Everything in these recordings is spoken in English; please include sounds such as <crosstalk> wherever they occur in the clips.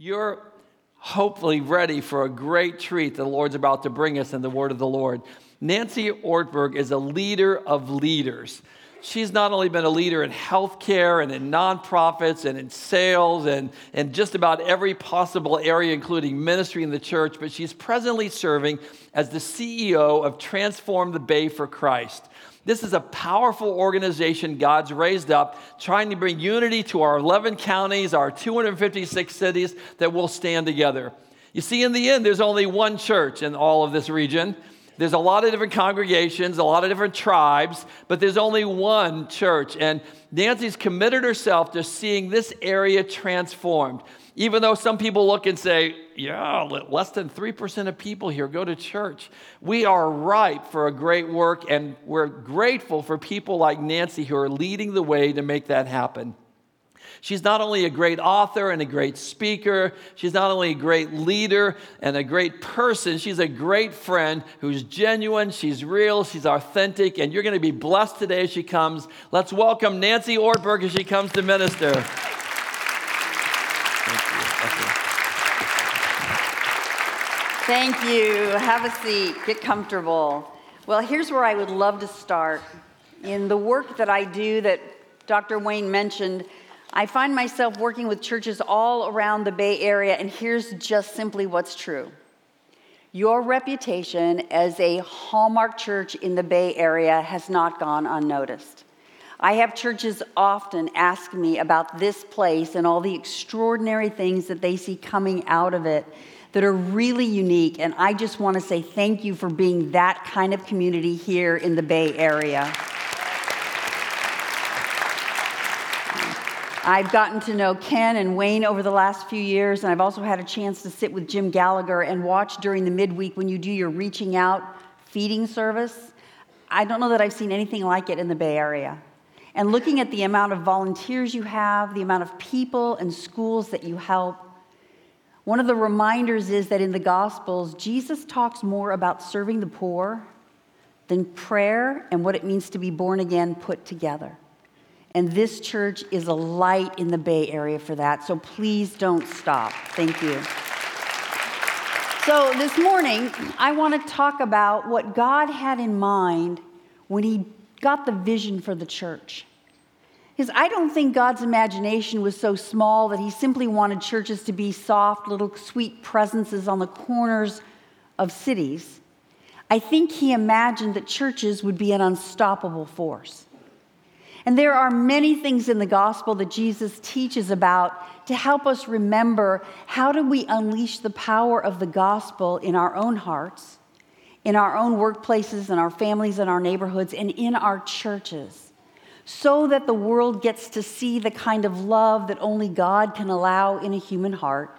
you're hopefully ready for a great treat the Lord's about to bring us in the word of the Lord. Nancy Ortberg is a leader of leaders. She's not only been a leader in healthcare and in nonprofits and in sales and, and just about every possible area, including ministry in the church, but she's presently serving as the CEO of Transform the Bay for Christ. This is a powerful organization God's raised up, trying to bring unity to our 11 counties, our 256 cities that will stand together. You see, in the end, there's only one church in all of this region. There's a lot of different congregations, a lot of different tribes, but there's only one church. And Nancy's committed herself to seeing this area transformed. Even though some people look and say, yeah, less than 3% of people here go to church. We are ripe for a great work, and we're grateful for people like Nancy who are leading the way to make that happen. She's not only a great author and a great speaker, she's not only a great leader and a great person, she's a great friend who's genuine, she's real, she's authentic, and you're going to be blessed today as she comes. Let's welcome Nancy Ortberg as she comes to minister. Thank you. Have a seat. Get comfortable. Well, here's where I would love to start. In the work that I do, that Dr. Wayne mentioned, I find myself working with churches all around the Bay Area, and here's just simply what's true. Your reputation as a hallmark church in the Bay Area has not gone unnoticed. I have churches often ask me about this place and all the extraordinary things that they see coming out of it that are really unique. And I just want to say thank you for being that kind of community here in the Bay Area. I've gotten to know Ken and Wayne over the last few years, and I've also had a chance to sit with Jim Gallagher and watch during the midweek when you do your reaching out feeding service. I don't know that I've seen anything like it in the Bay Area. And looking at the amount of volunteers you have, the amount of people and schools that you help, one of the reminders is that in the Gospels, Jesus talks more about serving the poor than prayer and what it means to be born again put together. And this church is a light in the Bay Area for that. So please don't stop. Thank you. So this morning, I want to talk about what God had in mind when He got the vision for the church. Because I don't think God's imagination was so small that he simply wanted churches to be soft, little sweet presences on the corners of cities. I think he imagined that churches would be an unstoppable force. And there are many things in the gospel that Jesus teaches about to help us remember how do we unleash the power of the gospel in our own hearts, in our own workplaces, in our families, in our neighborhoods, and in our churches so that the world gets to see the kind of love that only God can allow in a human heart,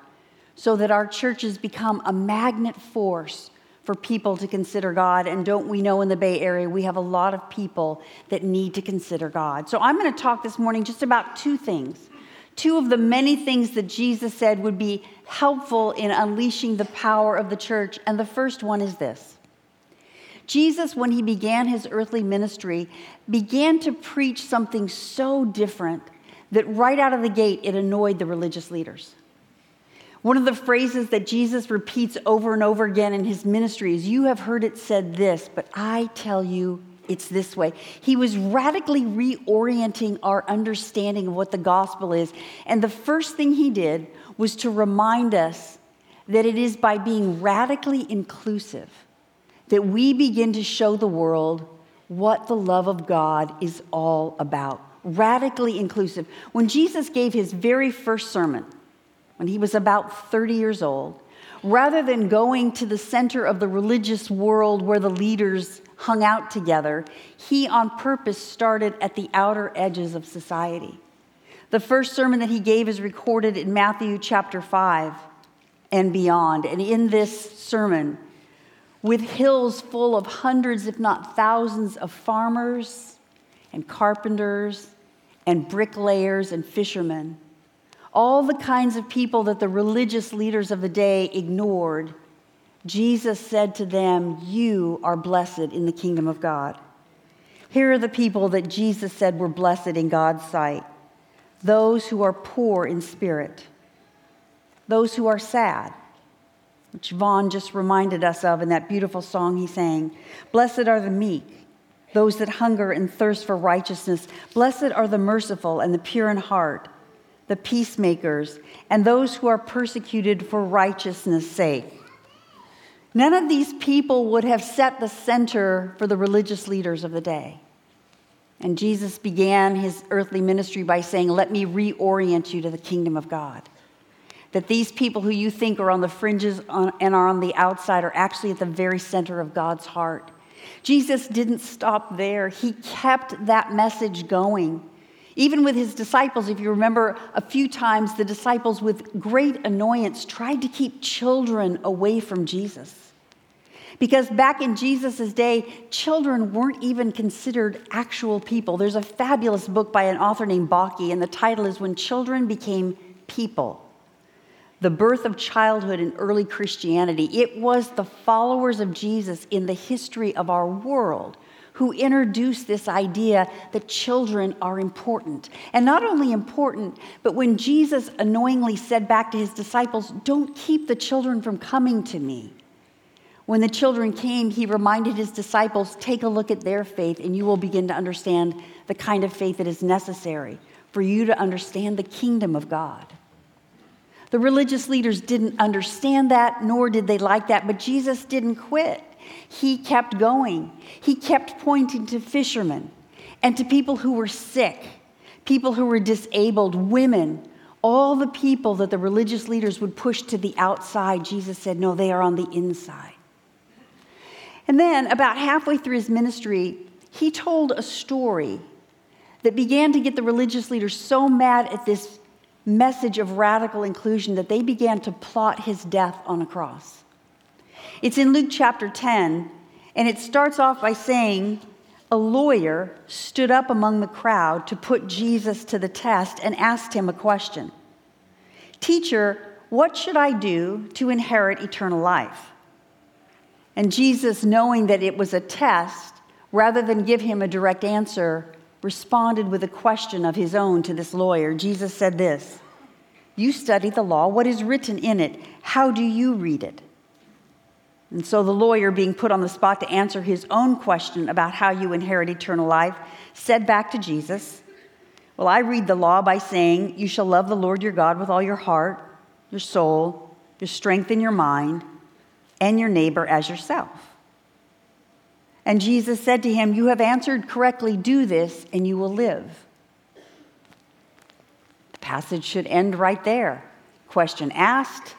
so that our churches become a magnet force for people to consider God. And don't we know in the Bay Area, we have a lot of people that need to consider God. So I'm going to talk this morning just about two things. Two of the many things that Jesus said would be helpful in unleashing the power of the church. And the first one is this Jesus, when he began his earthly ministry, began to preach something so different that right out of the gate it annoyed the religious leaders. One of the phrases that Jesus repeats over and over again in his ministry is, You have heard it said this, but I tell you it's this way. He was radically reorienting our understanding of what the gospel is. And the first thing he did was to remind us that it is by being radically inclusive that we begin to show the world what the love of God is all about. Radically inclusive. When Jesus gave his very first sermon, when he was about 30 years old, rather than going to the center of the religious world where the leaders hung out together, he on purpose started at the outer edges of society. The first sermon that he gave is recorded in Matthew chapter 5 and beyond. And in this sermon, with hills full of hundreds, if not thousands, of farmers and carpenters and bricklayers and fishermen. All the kinds of people that the religious leaders of the day ignored. Jesus said to them, You are blessed in the kingdom of God. Here are the people that Jesus said were blessed in God's sight those who are poor in spirit, those who are sad, which Vaughn just reminded us of in that beautiful song he sang. Blessed are the meek, those that hunger and thirst for righteousness. Blessed are the merciful and the pure in heart, the peacemakers, and those who are persecuted for righteousness' sake. None of these people would have set the center for the religious leaders of the day. And Jesus began his earthly ministry by saying, Let me reorient you to the kingdom of God. That these people who you think are on the fringes and are on the outside are actually at the very center of God's heart. Jesus didn't stop there, he kept that message going. Even with his disciples, if you remember a few times, the disciples, with great annoyance, tried to keep children away from Jesus. Because back in Jesus' day, children weren't even considered actual people. There's a fabulous book by an author named Bakke, and the title is When Children Became People The Birth of Childhood in Early Christianity. It was the followers of Jesus in the history of our world who introduced this idea that children are important. And not only important, but when Jesus annoyingly said back to his disciples, Don't keep the children from coming to me. When the children came, he reminded his disciples take a look at their faith, and you will begin to understand the kind of faith that is necessary for you to understand the kingdom of God. The religious leaders didn't understand that, nor did they like that, but Jesus didn't quit. He kept going. He kept pointing to fishermen and to people who were sick, people who were disabled, women, all the people that the religious leaders would push to the outside. Jesus said, No, they are on the inside. And then, about halfway through his ministry, he told a story that began to get the religious leaders so mad at this message of radical inclusion that they began to plot his death on a cross. It's in Luke chapter 10, and it starts off by saying, a lawyer stood up among the crowd to put Jesus to the test and asked him a question Teacher, what should I do to inherit eternal life? And Jesus, knowing that it was a test, rather than give him a direct answer, responded with a question of his own to this lawyer. Jesus said this You study the law. What is written in it? How do you read it? And so the lawyer, being put on the spot to answer his own question about how you inherit eternal life, said back to Jesus, Well, I read the law by saying, You shall love the Lord your God with all your heart, your soul, your strength, and your mind and your neighbor as yourself. And Jesus said to him, You have answered correctly, do this, and you will live. The passage should end right there. Question asked,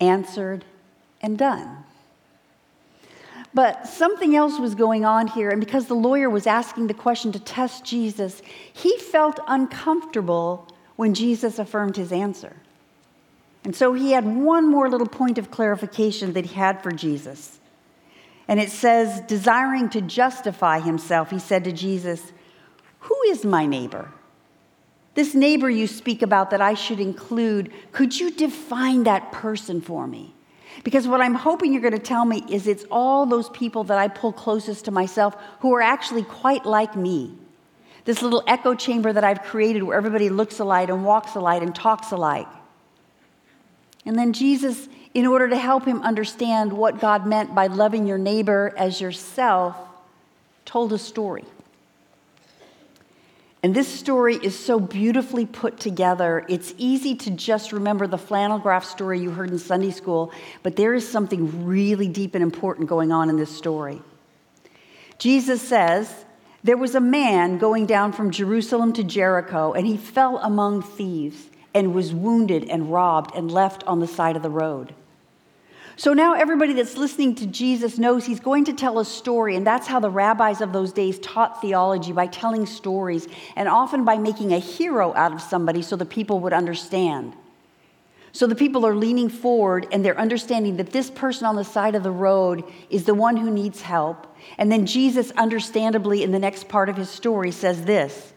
answered, and done. But something else was going on here, and because the lawyer was asking the question to test Jesus, he felt uncomfortable when Jesus affirmed his answer. And so he had one more little point of clarification that he had for Jesus. And it says, desiring to justify himself, he said to Jesus, Who is my neighbor? This neighbor you speak about that I should include, could you define that person for me? Because what I'm hoping you're going to tell me is it's all those people that I pull closest to myself who are actually quite like me. This little echo chamber that I've created where everybody looks alike and walks alike and talks alike. And then Jesus, in order to help him understand what God meant by loving your neighbor as yourself, told a story. And this story is so beautifully put together. It's easy to just remember the flannel graph story you heard in Sunday school, but there is something really deep and important going on in this story. Jesus says, There was a man going down from Jerusalem to Jericho, and he fell among thieves and was wounded and robbed and left on the side of the road. So now everybody that's listening to Jesus knows he's going to tell a story, and that's how the rabbis of those days taught theology by telling stories, and often by making a hero out of somebody so the people would understand. So the people are leaning forward and they're understanding that this person on the side of the road is the one who needs help. And then Jesus, understandably, in the next part of his story, says this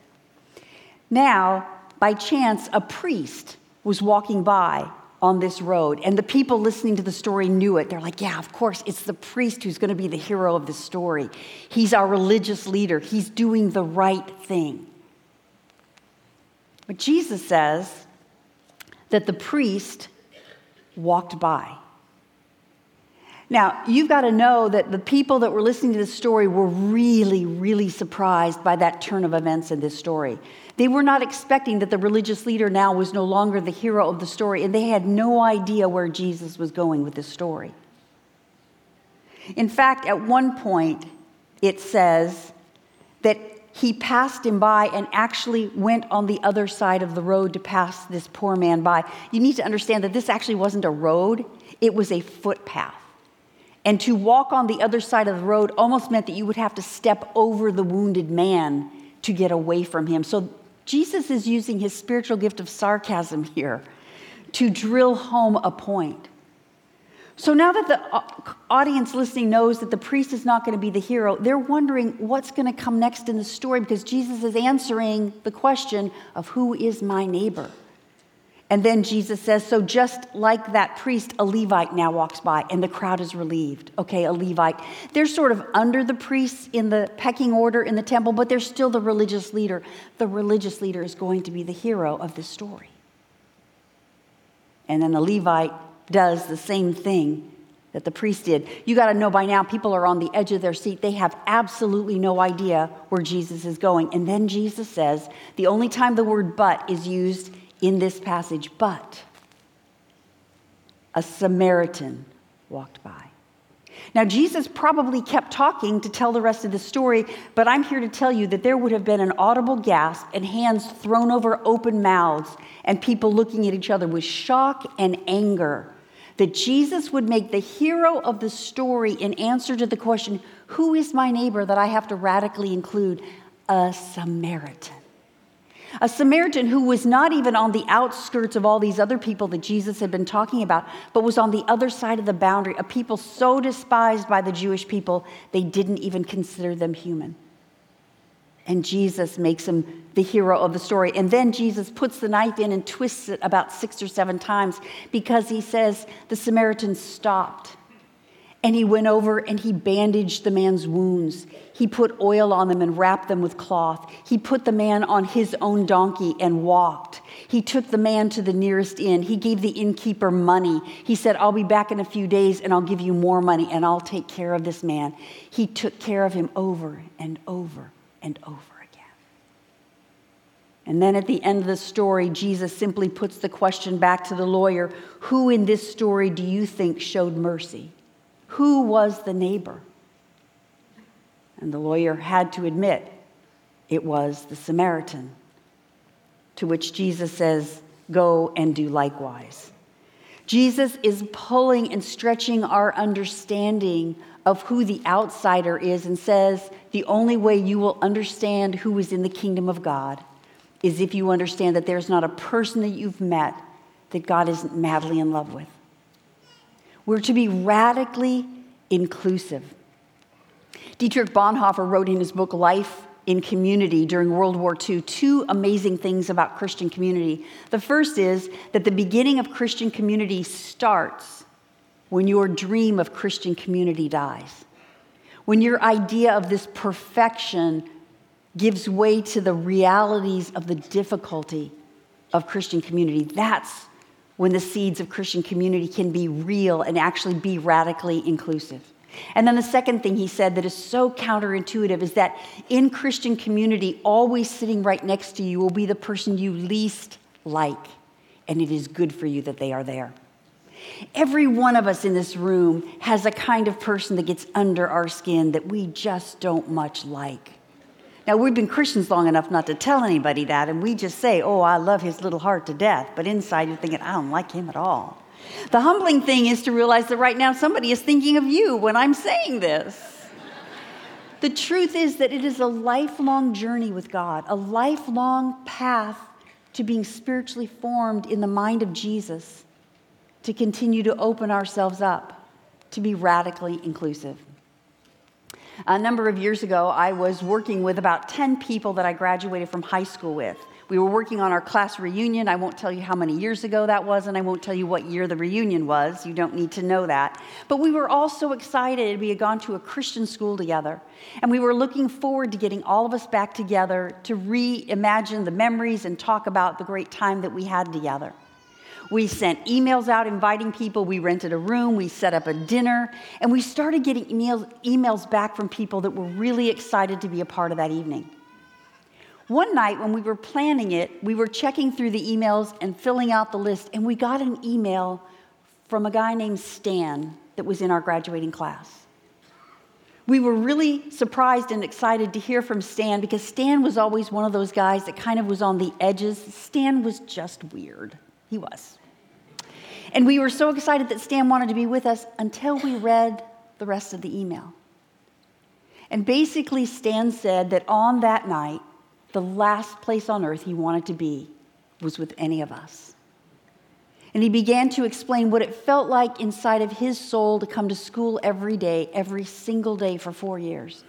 Now, by chance, a priest was walking by on this road, and the people listening to the story knew it. They're like, Yeah, of course, it's the priest who's going to be the hero of the story. He's our religious leader, he's doing the right thing. But Jesus says that the priest walked by. Now, you've got to know that the people that were listening to this story were really, really surprised by that turn of events in this story. They were not expecting that the religious leader now was no longer the hero of the story, and they had no idea where Jesus was going with this story. In fact, at one point, it says that he passed him by and actually went on the other side of the road to pass this poor man by. You need to understand that this actually wasn't a road, it was a footpath. And to walk on the other side of the road almost meant that you would have to step over the wounded man to get away from him. So Jesus is using his spiritual gift of sarcasm here to drill home a point. So now that the audience listening knows that the priest is not going to be the hero, they're wondering what's going to come next in the story because Jesus is answering the question of who is my neighbor. And then Jesus says, So just like that priest, a Levite now walks by, and the crowd is relieved. Okay, a Levite. They're sort of under the priests in the pecking order in the temple, but they're still the religious leader. The religious leader is going to be the hero of this story. And then the Levite does the same thing that the priest did. You got to know by now, people are on the edge of their seat. They have absolutely no idea where Jesus is going. And then Jesus says, the only time the word but is used in this passage, but a Samaritan walked by. Now, Jesus probably kept talking to tell the rest of the story, but I'm here to tell you that there would have been an audible gasp and hands thrown over open mouths and people looking at each other with shock and anger that Jesus would make the hero of the story in answer to the question, Who is my neighbor that I have to radically include? A Samaritan. A Samaritan who was not even on the outskirts of all these other people that Jesus had been talking about, but was on the other side of the boundary, a people so despised by the Jewish people, they didn't even consider them human. And Jesus makes him the hero of the story. And then Jesus puts the knife in and twists it about six or seven times because he says the Samaritan stopped and he went over and he bandaged the man's wounds. He put oil on them and wrapped them with cloth. He put the man on his own donkey and walked. He took the man to the nearest inn. He gave the innkeeper money. He said, I'll be back in a few days and I'll give you more money and I'll take care of this man. He took care of him over and over and over again. And then at the end of the story, Jesus simply puts the question back to the lawyer Who in this story do you think showed mercy? Who was the neighbor? And the lawyer had to admit it was the Samaritan. To which Jesus says, Go and do likewise. Jesus is pulling and stretching our understanding of who the outsider is and says the only way you will understand who is in the kingdom of God is if you understand that there's not a person that you've met that God isn't madly in love with. We're to be radically inclusive. Dietrich Bonhoeffer wrote in his book Life in Community during World War II two amazing things about Christian community. The first is that the beginning of Christian community starts when your dream of Christian community dies. When your idea of this perfection gives way to the realities of the difficulty of Christian community. That's when the seeds of Christian community can be real and actually be radically inclusive. And then the second thing he said that is so counterintuitive is that in Christian community, always sitting right next to you will be the person you least like, and it is good for you that they are there. Every one of us in this room has a kind of person that gets under our skin that we just don't much like. Now, we've been Christians long enough not to tell anybody that, and we just say, oh, I love his little heart to death. But inside, you're thinking, I don't like him at all. The humbling thing is to realize that right now somebody is thinking of you when I'm saying this. the truth is that it is a lifelong journey with God, a lifelong path to being spiritually formed in the mind of Jesus, to continue to open ourselves up, to be radically inclusive. A number of years ago, I was working with about 10 people that I graduated from high school with. We were working on our class reunion. I won't tell you how many years ago that was, and I won't tell you what year the reunion was. You don't need to know that. But we were all so excited. We had gone to a Christian school together, and we were looking forward to getting all of us back together to reimagine the memories and talk about the great time that we had together. We sent emails out inviting people. We rented a room. We set up a dinner. And we started getting emails, back from people that were really excited to be a part of that evening. One night when we were planning it, we were checking through the emails and filling out the list, and we got an email from a guy named Stan that was in our graduating class. We were really surprised and excited to hear from Stan because Stan was always one of those guys that kind of was on the edges. Stan was just weird. He was. And we were so excited that Stan wanted to be with us until we read the rest of the email. And basically, Stan said that on that night, the last place on earth he wanted to be was with any of us. And he began to explain what it felt like inside of his soul to come to school every day, every single day for four years,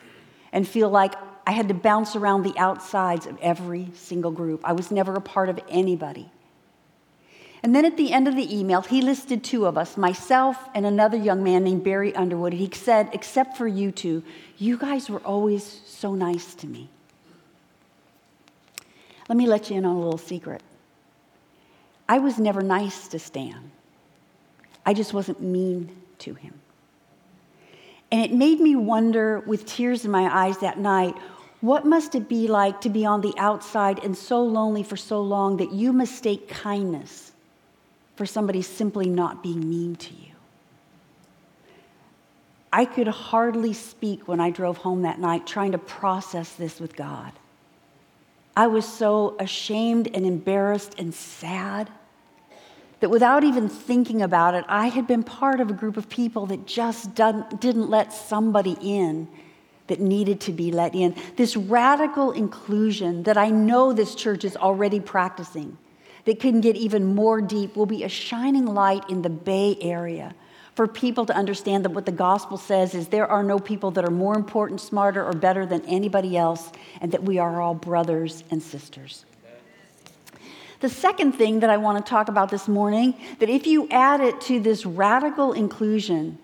and feel like I had to bounce around the outsides of every single group. I was never a part of anybody. And then at the end of the email, he listed two of us, myself and another young man named Barry Underwood. He said, Except for you two, you guys were always so nice to me. Let me let you in on a little secret. I was never nice to Stan, I just wasn't mean to him. And it made me wonder, with tears in my eyes that night, what must it be like to be on the outside and so lonely for so long that you mistake kindness for somebody simply not being mean to you? I could hardly speak when I drove home that night trying to process this with God. I was so ashamed and embarrassed and sad that without even thinking about it, I had been part of a group of people that just didn't let somebody in that needed to be let in. This radical inclusion that I know this church is already practicing, that can get even more deep, will be a shining light in the Bay Area for people to understand that what the gospel says is there are no people that are more important, smarter, or better than anybody else, and that we are all brothers and sisters. The second thing that I want to talk about this morning, that if you add it to this radical inclusion,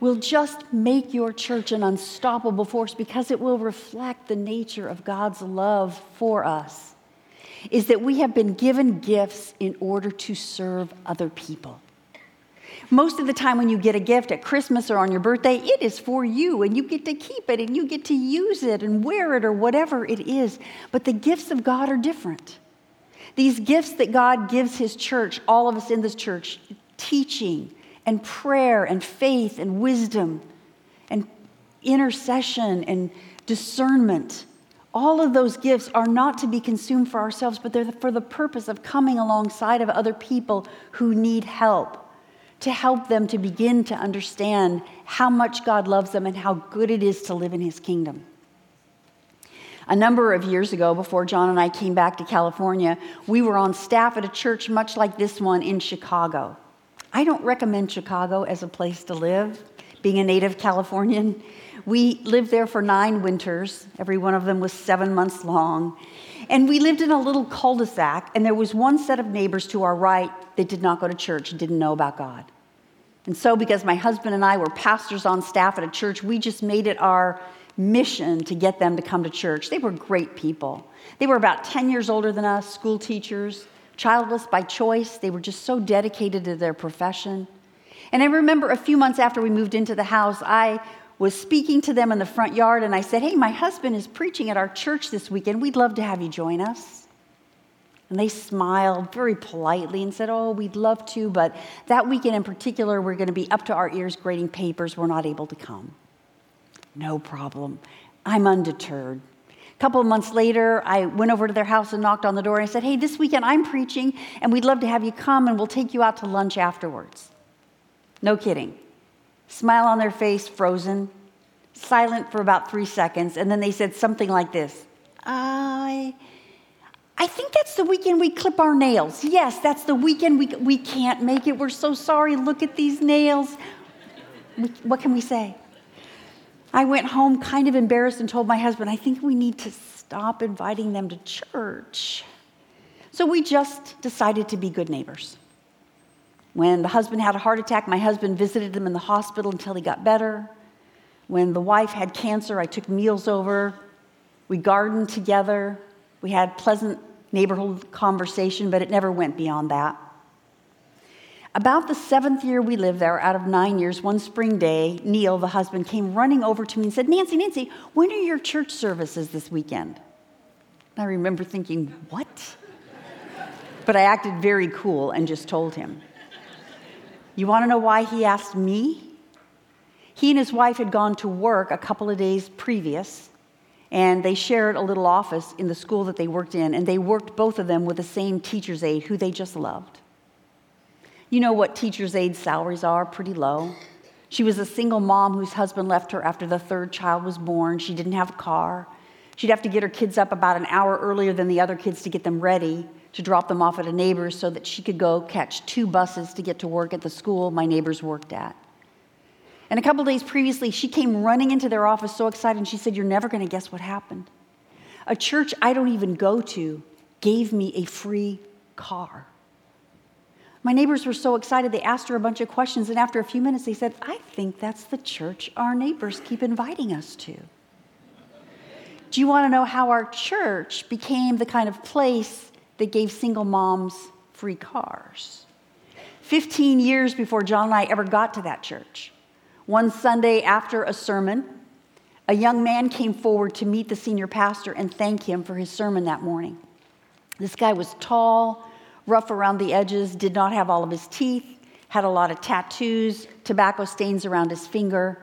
will just make your church an unstoppable force because it will reflect the nature of God's love for us, is that we have been given gifts in order to serve other people. Most of the time, when you get a gift at Christmas or on your birthday, it is for you and you get to keep it and you get to use it and wear it or whatever it is. But the gifts of God are different. These gifts that God gives His church, all of us in this church, teaching and prayer and faith and wisdom and intercession and discernment. All of those gifts are not to be consumed for ourselves, but they're for the purpose of coming alongside of other people who need help to help them to begin to understand how much God loves them and how good it is to live in His kingdom. A number of years ago, before John and I came back to California, we were on staff at a church much like this one in Chicago. I don't recommend Chicago as a place to live, being a native Californian. We lived there for nine winters, every one of them was seven months long. And we lived in a little cul de sac, and there was one set of neighbors to our right that did not go to church and didn't know about God. And so, because my husband and I were pastors on staff at a church, we just made it our mission to get them to come to church. They were great people. They were about 10 years older than us, school teachers, childless by choice. They were just so dedicated to their profession. And I remember a few months after we moved into the house, I was speaking to them in the front yard and I said, Hey, my husband is preaching at our church this weekend. We'd love to have you join us. And they smiled very politely and said, Oh, we'd love to, but that weekend in particular, we're going to be up to our ears grading papers. We're not able to come. No problem. I'm undeterred. A couple of months later, I went over to their house and knocked on the door and I said, Hey, this weekend I'm preaching, and we'd love to have you come, and we'll take you out to lunch afterwards. No kidding. Smile on their face, frozen, silent for about three seconds, and then they said something like this I I think that's the weekend we clip our nails. Yes, that's the weekend we, we can't make it. We're so sorry. Look at these nails. What can we say? I went home kind of embarrassed and told my husband, I think we need to stop inviting them to church. So we just decided to be good neighbors. When the husband had a heart attack, my husband visited him in the hospital until he got better. When the wife had cancer, I took meals over. We gardened together. We had pleasant neighborhood conversation, but it never went beyond that. About the seventh year we lived there, out of nine years, one spring day, Neil, the husband, came running over to me and said, Nancy, Nancy, when are your church services this weekend? And I remember thinking, what? But I acted very cool and just told him. You want to know why he asked me? He and his wife had gone to work a couple of days previous, and they shared a little office in the school that they worked in, and they worked both of them with the same teacher's aide who they just loved. You know what teacher's aide salaries are pretty low. She was a single mom whose husband left her after the third child was born. She didn't have a car. She'd have to get her kids up about an hour earlier than the other kids to get them ready to drop them off at a neighbor's so that she could go catch two buses to get to work at the school my neighbors worked at. And a couple days previously, she came running into their office so excited, and she said, You're never going to guess what happened. A church I don't even go to gave me a free car. My neighbors were so excited, they asked her a bunch of questions, and after a few minutes, they said, I think that's the church our neighbors keep inviting us to. Do you want to know how our church became the kind of place that gave single moms free cars. 15 years before John and I ever got to that church, one Sunday after a sermon, a young man came forward to meet the senior pastor and thank him for his sermon that morning. This guy was tall, rough around the edges, did not have all of his teeth, had a lot of tattoos, tobacco stains around his finger.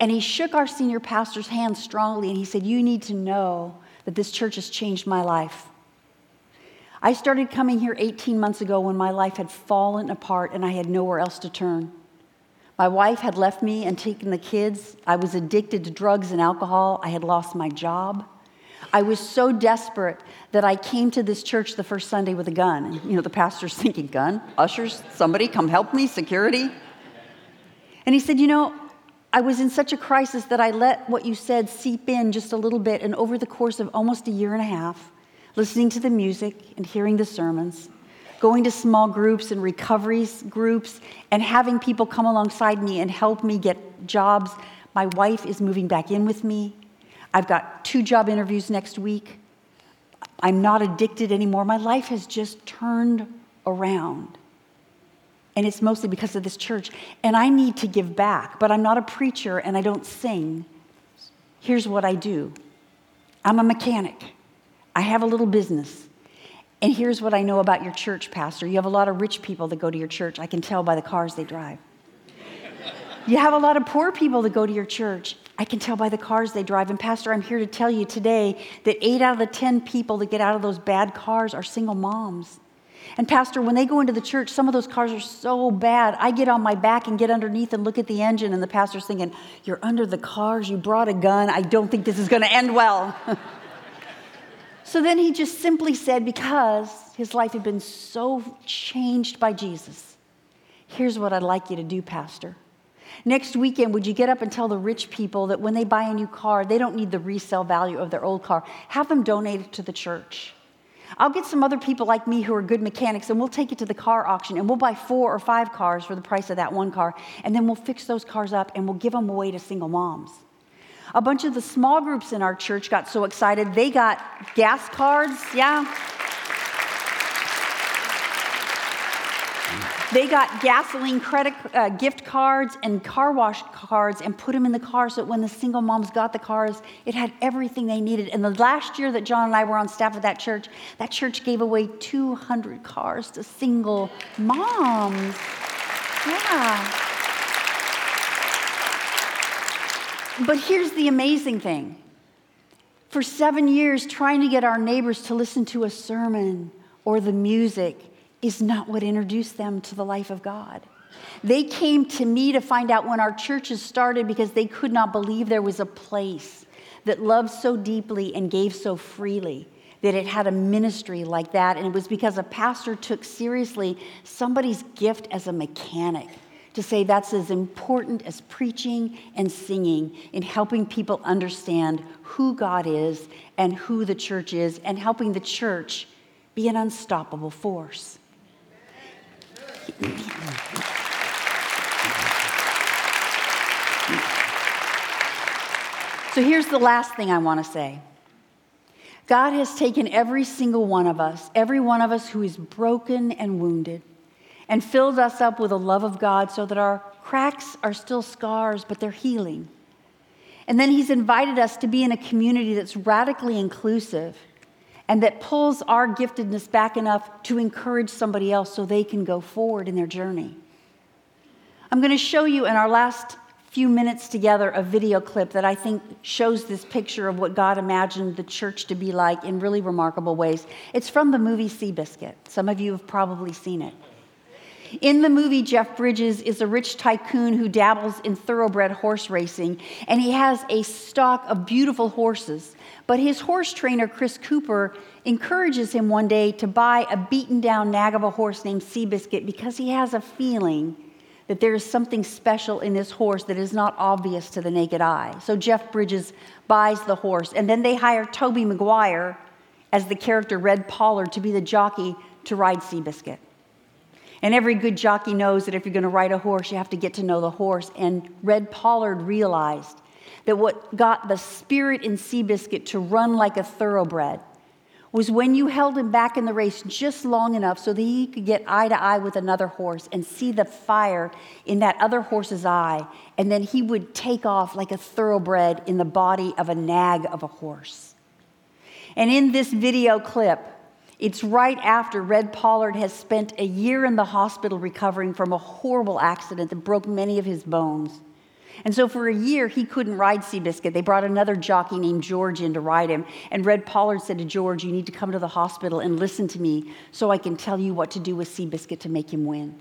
And he shook our senior pastor's hand strongly and he said, You need to know that this church has changed my life. I started coming here 18 months ago when my life had fallen apart and I had nowhere else to turn. My wife had left me and taken the kids. I was addicted to drugs and alcohol. I had lost my job. I was so desperate that I came to this church the first Sunday with a gun. You know, the pastor's <laughs> thinking, gun? Ushers? Somebody come help me? Security? And he said, You know, I was in such a crisis that I let what you said seep in just a little bit. And over the course of almost a year and a half, listening to the music and hearing the sermons, going to small groups and recovery groups, and having people come alongside me and help me get jobs. My wife is moving back in with me. I've got two job interviews next week. I'm not addicted anymore. My life has just turned around. And it's mostly because of this church. And I need to give back, but I'm not a preacher and I don't sing. Here's what I do I'm a mechanic. I have a little business. And here's what I know about your church, Pastor. You have a lot of rich people that go to your church. I can tell by the cars they drive. You have a lot of poor people that go to your church. I can tell by the cars they drive. And, Pastor, I'm here to tell you today that eight out of the 10 people that get out of those bad cars are single moms. And, Pastor, when they go into the church, some of those cars are so bad. I get on my back and get underneath and look at the engine, and the pastor's thinking, You're under the cars, you brought a gun. I don't think this is going to end well. <laughs> So then he just simply said, because his life had been so changed by Jesus, here's what I'd like you to do, Pastor. Next weekend, would you get up and tell the rich people that when they buy a new car, they don't need the resale value of their old car? Have them donate it to the church. I'll get some other people like me who are good mechanics and we'll take it to the car auction and we'll buy four or five cars for the price of that one car. And then we'll fix those cars up and we'll give them away to single moms. A bunch of the small groups in our church got so excited, they got gas cards. Yeah. They got gasoline credit uh, gift cards and car wash cards and put them in the car so that when the single moms got the cars, it had everything they needed. And the last year that John and I were on staff at that church, that church gave away 200 cars to single moms. Yeah. But here's the amazing thing for seven years, trying to get our neighbors to listen to a sermon or the music is not what introduced them to the life of God. They came to me to find out when our churches started because they could not believe there was a place that loved so deeply and gave so freely that it had a ministry like that. And it was because a pastor took seriously somebody's gift as a mechanic to say that's as important as preaching and singing in helping people understand who God is and who the church is and helping the church be an unstoppable force. So here's the last thing I want to say. God has taken every single one of us, every one of us who is broken and wounded, and filled us up with the love of God so that our cracks are still scars, but they're healing. And then He's invited us to be in a community that's radically inclusive and that pulls our giftedness back enough to encourage somebody else so they can go forward in their journey. I'm going to show you in our last few minutes together a video clip that I think shows this picture of what God imagined the church to be like in really remarkable ways. It's from the movie Seabiscuit. Some of you have probably seen it. In the movie, Jeff Bridges is a rich tycoon who dabbles in thoroughbred horse racing, and he has a stock of beautiful horses. But his horse trainer, Chris Cooper, encourages him one day to buy a beaten down nag of a horse named Seabiscuit because he has a feeling that there is something special in this horse that is not obvious to the naked eye. So Jeff Bridges buys the horse, and then they hire Tobey Maguire as the character Red Pollard to be the jockey to ride Seabiscuit. And every good jockey knows that if you're going to ride a horse, you have to get to know the horse. And Red Pollard realized that what got the spirit in Seabiscuit to run like a thoroughbred was when you held him back in the race just long enough so that he could get eye to eye with another horse and see the fire in that other horse's eye. And then he would take off like a thoroughbred in the body of a nag of a horse. And in this video clip, it's right after Red Pollard has spent a year in the hospital recovering from a horrible accident that broke many of his bones. And so for a year, he couldn't ride Seabiscuit. They brought another jockey named George in to ride him. And Red Pollard said to George, You need to come to the hospital and listen to me so I can tell you what to do with Seabiscuit to make him win.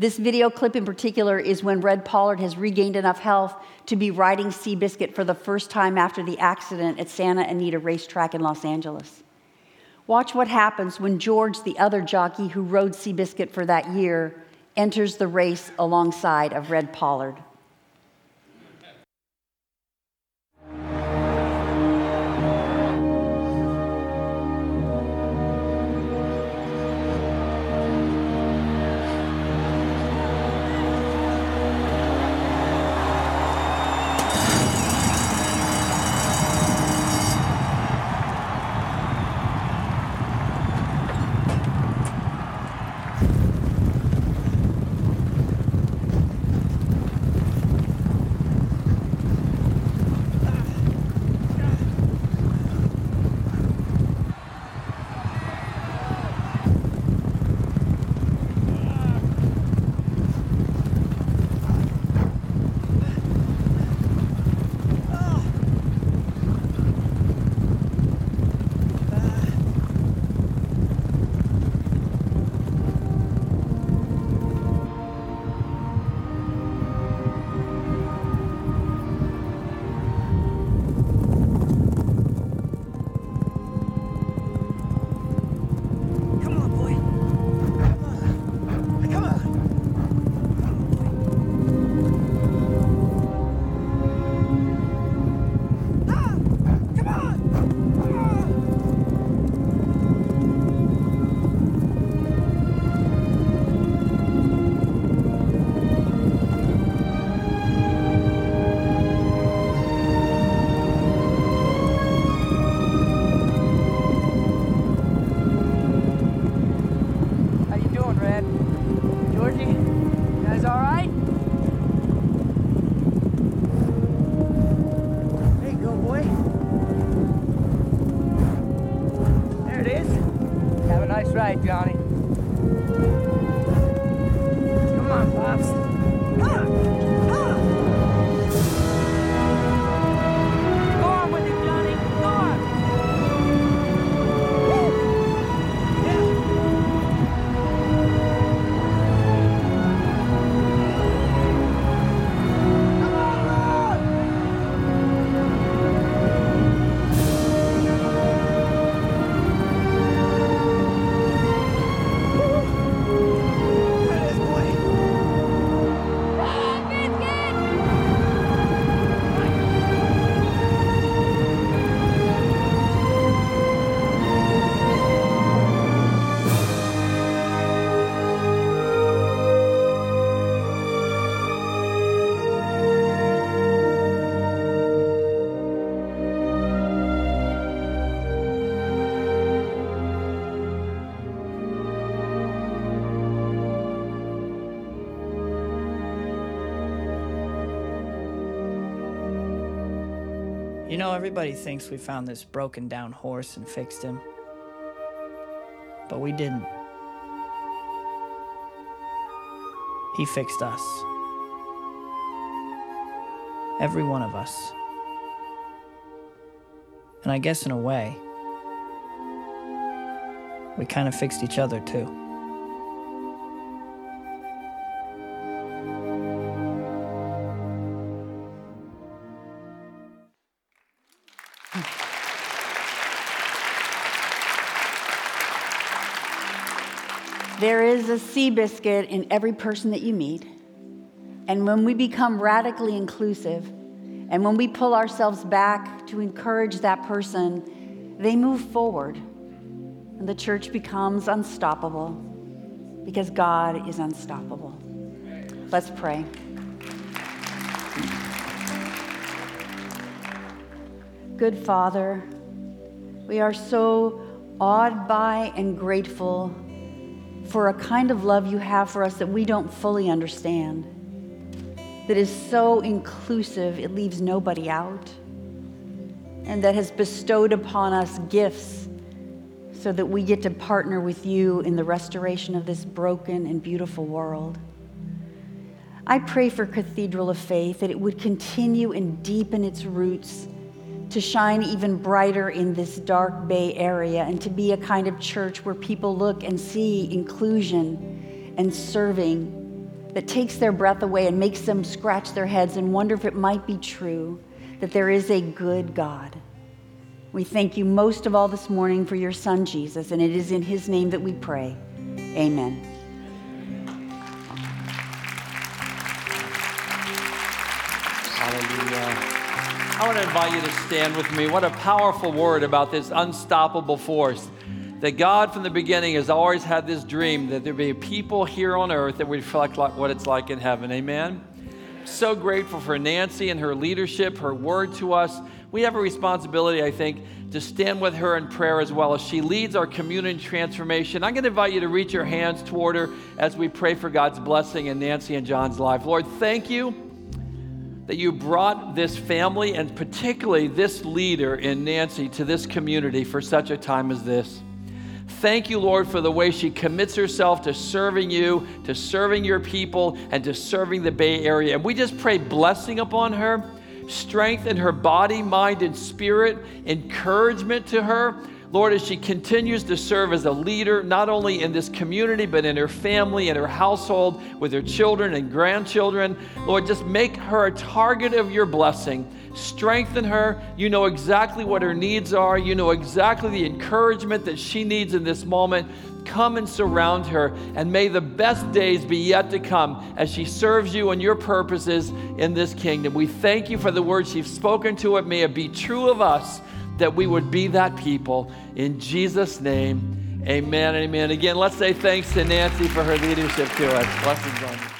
This video clip in particular is when Red Pollard has regained enough health to be riding Seabiscuit for the first time after the accident at Santa Anita Racetrack in Los Angeles. Watch what happens when George, the other jockey who rode Seabiscuit for that year, enters the race alongside of Red Pollard. You know, everybody thinks we found this broken down horse and fixed him. But we didn't. He fixed us. Every one of us. And I guess in a way, we kind of fixed each other too. There is a Seabiscuit in every person that you meet. And when we become radically inclusive, and when we pull ourselves back to encourage that person, they move forward. And the church becomes unstoppable because God is unstoppable. Let's pray. Good Father, we are so awed by and grateful for a kind of love you have for us that we don't fully understand, that is so inclusive, it leaves nobody out, and that has bestowed upon us gifts so that we get to partner with you in the restoration of this broken and beautiful world. I pray for Cathedral of Faith that it would continue and deepen its roots to shine even brighter in this dark Bay Area and to be a kind of church where people look and see inclusion and serving that takes their breath away and makes them scratch their heads and wonder if it might be true that there is a good God. We thank you most of all this morning for your son, Jesus, and it is in his name that we pray. Amen. I want to invite you to stand with me. What a powerful word about this unstoppable force. That God, from the beginning, has always had this dream that there be people here on earth that would reflect like what it's like in heaven. Amen. So grateful for Nancy and her leadership, her word to us. We have a responsibility, I think, to stand with her in prayer as well as she leads our community transformation. I'm going to invite you to reach your hands toward her as we pray for God's blessing in Nancy and John's life. Lord, thank you that you brought this family and particularly this leader in Nancy to this community for such a time as this. Thank you, Lord, for the way she commits herself to serving you, to serving your people, and to serving the Bay Area. And we just pray blessing upon her, strength in her body, mind, and spirit, encouragement to her. Lord, as she continues to serve as a leader, not only in this community, but in her family and her household with her children and grandchildren, Lord, just make her a target of your blessing. Strengthen her. You know exactly what her needs are. You know exactly the encouragement that she needs in this moment. Come and surround her, and may the best days be yet to come as she serves you and your purposes in this kingdom. We thank you for the words she's spoken to it. May it be true of us that we would be that people. In Jesus' name, amen and amen. Again, let's say thanks to Nancy for her leadership to us. Blessings on you.